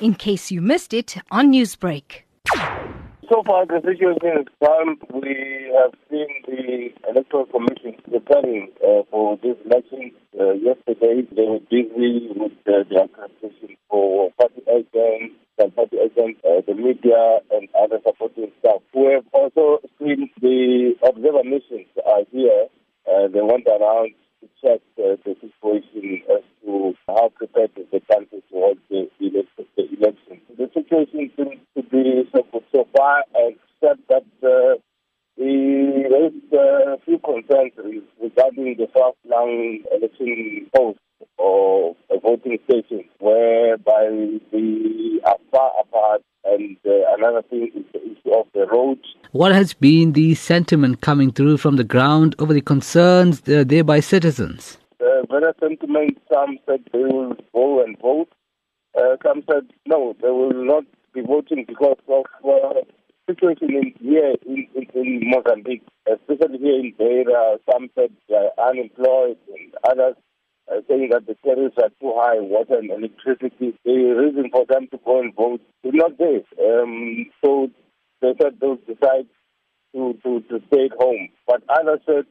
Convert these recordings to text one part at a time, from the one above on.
in case you missed it on Newsbreak. So far, the situation is calm. We have seen the Electoral Commission preparing uh, for this election. Uh, yesterday, they were busy with uh, the accreditation for party agents, and party agents, uh, the media, and other supporting staff. We have also seen the observer missions are here. Uh, they went around to check uh, the situation as to how prepared is the country towards the, the election. The situation seems to be so so far, except that uh, there is a few concerns regarding the South Lang election post or a voting station, whereby we are far apart. And uh, another thing is the issue of the road. What has been the sentiment coming through from the ground over the concerns uh, there by citizens? Uh, very sentiment. Some said they will go and vote. Uh, some said no, they will not be voting because of uh, situation in, here in, in, in Mozambique, especially here in Beira. Some said are unemployed, and others uh, saying that the tariffs are too high, water and electricity. The reason for them to go and vote is not there. Um, so they said they'll decide to, to, to stay at home. But others said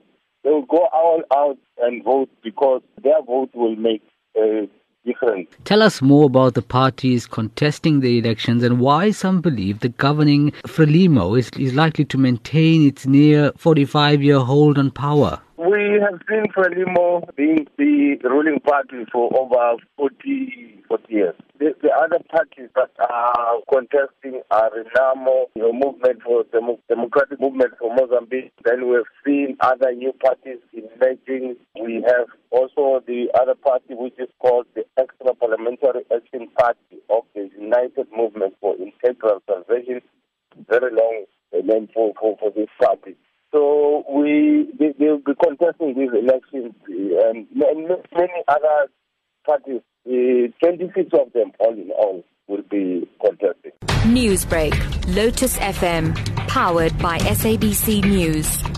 they will go all out and vote because their vote will make a difference. Tell us more about the parties contesting the elections and why some believe the governing Frelimo is, is likely to maintain its near 45 year hold on power. We have seen Frelimo being the ruling party for over 40, 40 years. The, the other parties that are contesting are Renamo, the movement for Demo- democratic movement for Mozambique. Then we have seen other new parties emerging. We have also the other party which is called the Extra Parliamentary Action Party of the United Movement for Integral Salvation. Very long name for, for, for this party. So we they, they'll be contesting these elections and many other parties. Uh, 26 of them, all in all, will be contesting. Newsbreak, Lotus FM, powered by SABC News.